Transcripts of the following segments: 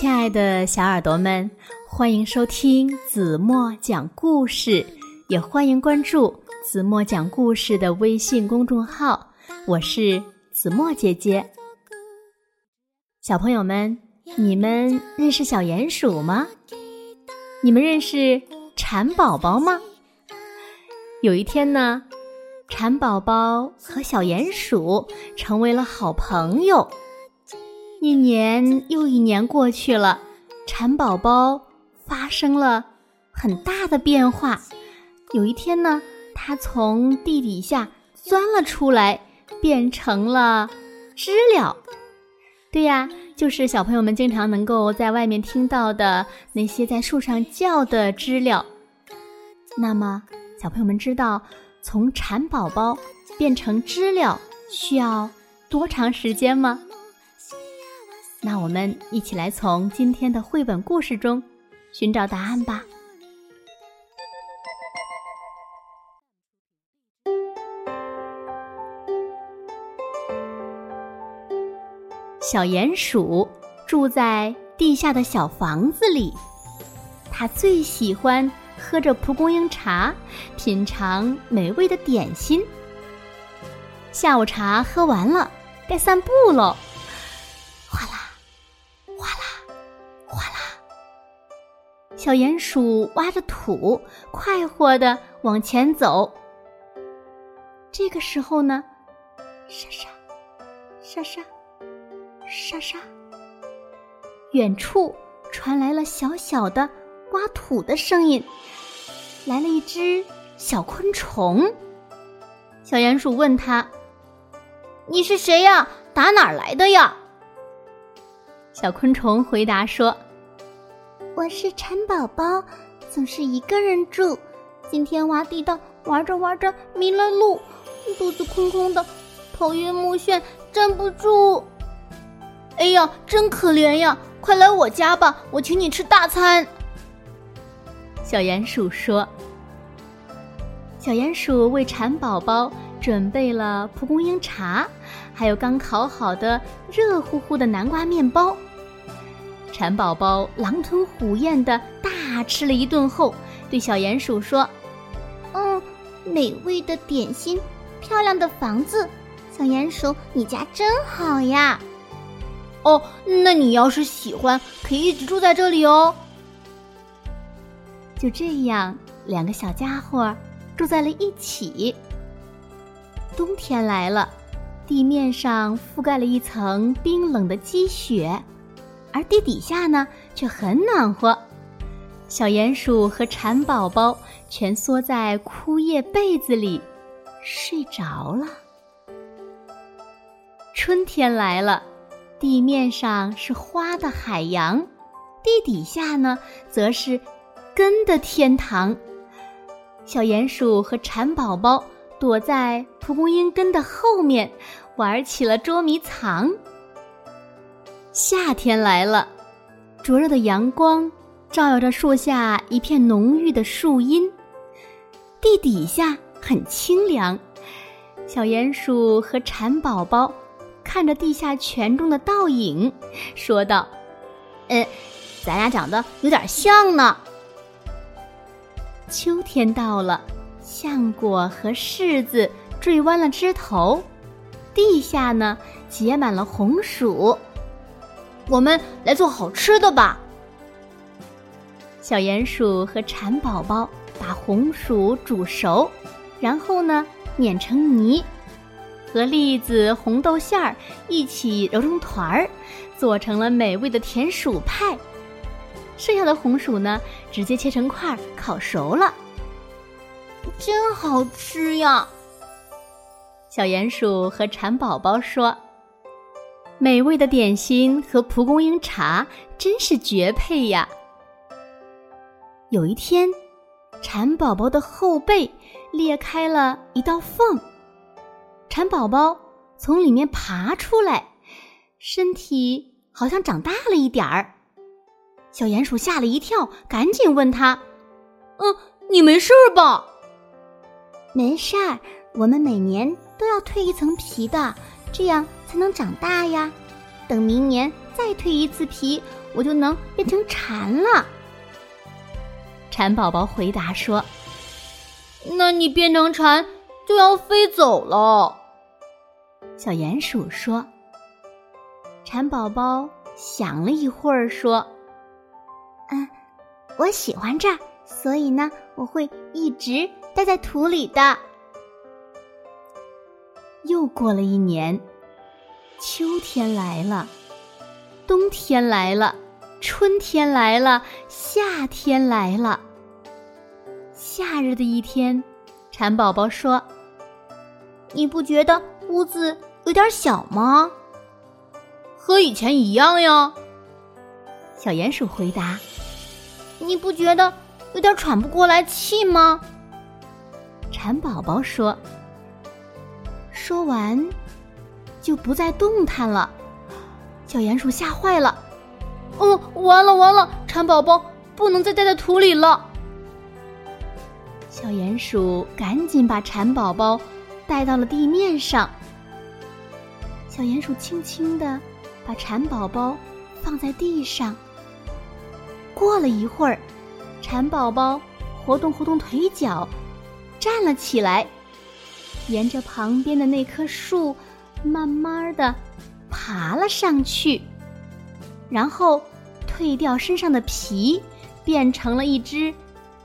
亲爱的小耳朵们，欢迎收听子墨讲故事，也欢迎关注子墨讲故事的微信公众号。我是子墨姐姐。小朋友们，你们认识小鼹鼠吗？你们认识蚕宝宝吗？有一天呢，蚕宝宝和小鼹鼠成为了好朋友。一年又一年过去了，蚕宝宝发生了很大的变化。有一天呢，它从地底下钻了出来，变成了知了。对呀，就是小朋友们经常能够在外面听到的那些在树上叫的知了。那么，小朋友们知道从蚕宝宝变成知了需要多长时间吗？那我们一起来从今天的绘本故事中寻找答案吧。小鼹鼠住在地下的小房子里，它最喜欢喝着蒲公英茶，品尝美味的点心。下午茶喝完了，该散步喽。小鼹鼠挖着土，快活的往前走。这个时候呢，沙沙，沙沙，沙沙，远处传来了小小的挖土的声音。来了一只小昆虫。小鼹鼠问他：“你是谁呀？打哪儿来的呀？”小昆虫回答说。我是蚕宝宝，总是一个人住。今天挖地道玩着玩着迷了路，肚子空空的，头晕目眩，站不住。哎呀，真可怜呀！快来我家吧，我请你吃大餐。小鼹鼠说：“小鼹鼠为蚕宝宝准备了蒲公英茶，还有刚烤好的热乎乎的南瓜面包。”蚕宝宝狼吞虎咽的大吃了一顿后，对小鼹鼠说：“嗯，美味的点心，漂亮的房子，小鼹鼠，你家真好呀。”哦，那你要是喜欢，可以一直住在这里哦。就这样，两个小家伙住在了一起。冬天来了，地面上覆盖了一层冰冷的积雪。而地底下呢，却很暖和。小鼹鼠和蚕宝宝蜷缩在枯叶被子里，睡着了。春天来了，地面上是花的海洋，地底下呢，则是根的天堂。小鼹鼠和蚕宝宝躲在蒲公英根的后面，玩起了捉迷藏。夏天来了，灼热的阳光照耀着树下一片浓郁的树荫，地底下很清凉。小鼹鼠和蚕宝宝看着地下泉中的倒影，说道：“嗯，咱俩长得有点像呢。”秋天到了，橡果和柿子坠弯了枝头，地下呢结满了红薯。我们来做好吃的吧。小鼹鼠和蝉宝宝把红薯煮熟，然后呢碾成泥，和栗子、红豆馅儿一起揉成团儿，做成了美味的甜薯派。剩下的红薯呢，直接切成块烤熟了，真好吃呀！小鼹鼠和蝉宝宝说。美味的点心和蒲公英茶真是绝配呀！有一天，蚕宝宝的后背裂开了一道缝，蚕宝宝从里面爬出来，身体好像长大了一点儿。小鼹鼠吓了一跳，赶紧问他：“嗯，你没事吧？”“没事儿，我们每年都要蜕一层皮的。”这样才能长大呀！等明年再蜕一次皮，我就能变成蝉了。蝉宝宝回答说：“那你变成蝉就要飞走了。”小鼹鼠说：“蝉宝宝想了一会儿，说：‘嗯，我喜欢这儿，所以呢，我会一直待在土里的。’”又过了一年，秋天来了，冬天来了，春天来了，夏天来了。夏日的一天，蝉宝宝说：“你不觉得屋子有点小吗？”“和以前一样呀。”小鼹鼠回答。“你不觉得有点喘不过来气吗？”蝉宝宝说。说完，就不再动弹了。小鼹鼠吓坏了：“哦，完了完了！蝉宝宝不能再待在土里了。”小鼹鼠赶紧把蝉宝宝带到了地面上。小鼹鼠轻轻地把蝉宝宝放在地上。过了一会儿，蝉宝宝活动活动腿脚，站了起来，沿着旁边的那棵树慢慢的爬了上去，然后褪掉身上的皮，变成了一只。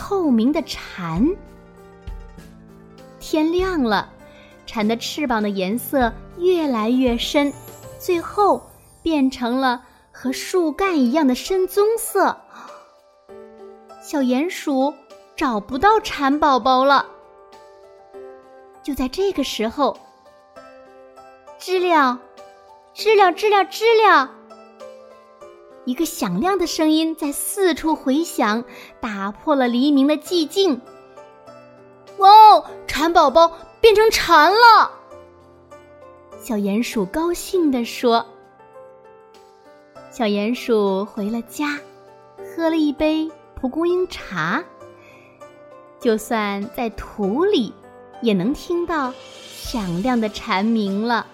透明的蝉，天亮了，蝉的翅膀的颜色越来越深，最后变成了和树干一样的深棕色。小鼹鼠找不到蝉宝宝了。就在这个时候，知了，知了，知了，知了。一个响亮的声音在四处回响，打破了黎明的寂静。哇哦，蝉宝宝变成蝉了！小鼹鼠高兴地说。小鼹鼠回了家，喝了一杯蒲公英茶。就算在土里，也能听到响亮的蝉鸣了。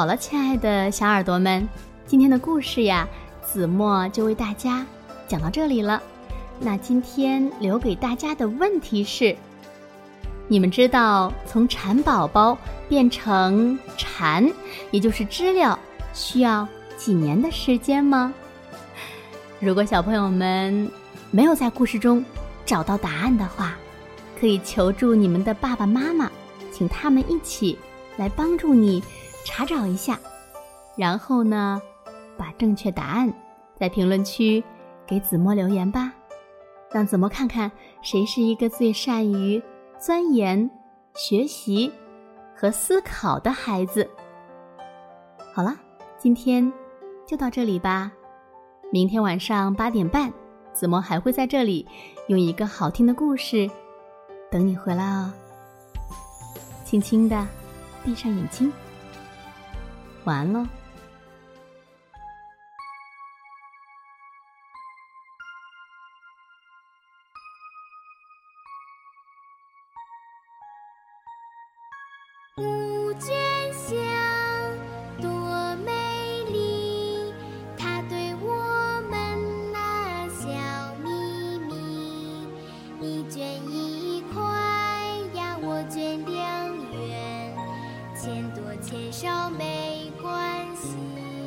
好了，亲爱的小耳朵们，今天的故事呀，子墨就为大家讲到这里了。那今天留给大家的问题是：你们知道从蝉宝宝变成蝉，也就是知了，需要几年的时间吗？如果小朋友们没有在故事中找到答案的话，可以求助你们的爸爸妈妈，请他们一起来帮助你。查找一下，然后呢，把正确答案在评论区给子墨留言吧，让子墨看看谁是一个最善于钻研、学习和思考的孩子。好了，今天就到这里吧，明天晚上八点半，子墨还会在这里用一个好听的故事等你回来哦。轻轻的闭上眼睛。完了。乌钱多钱少没。关系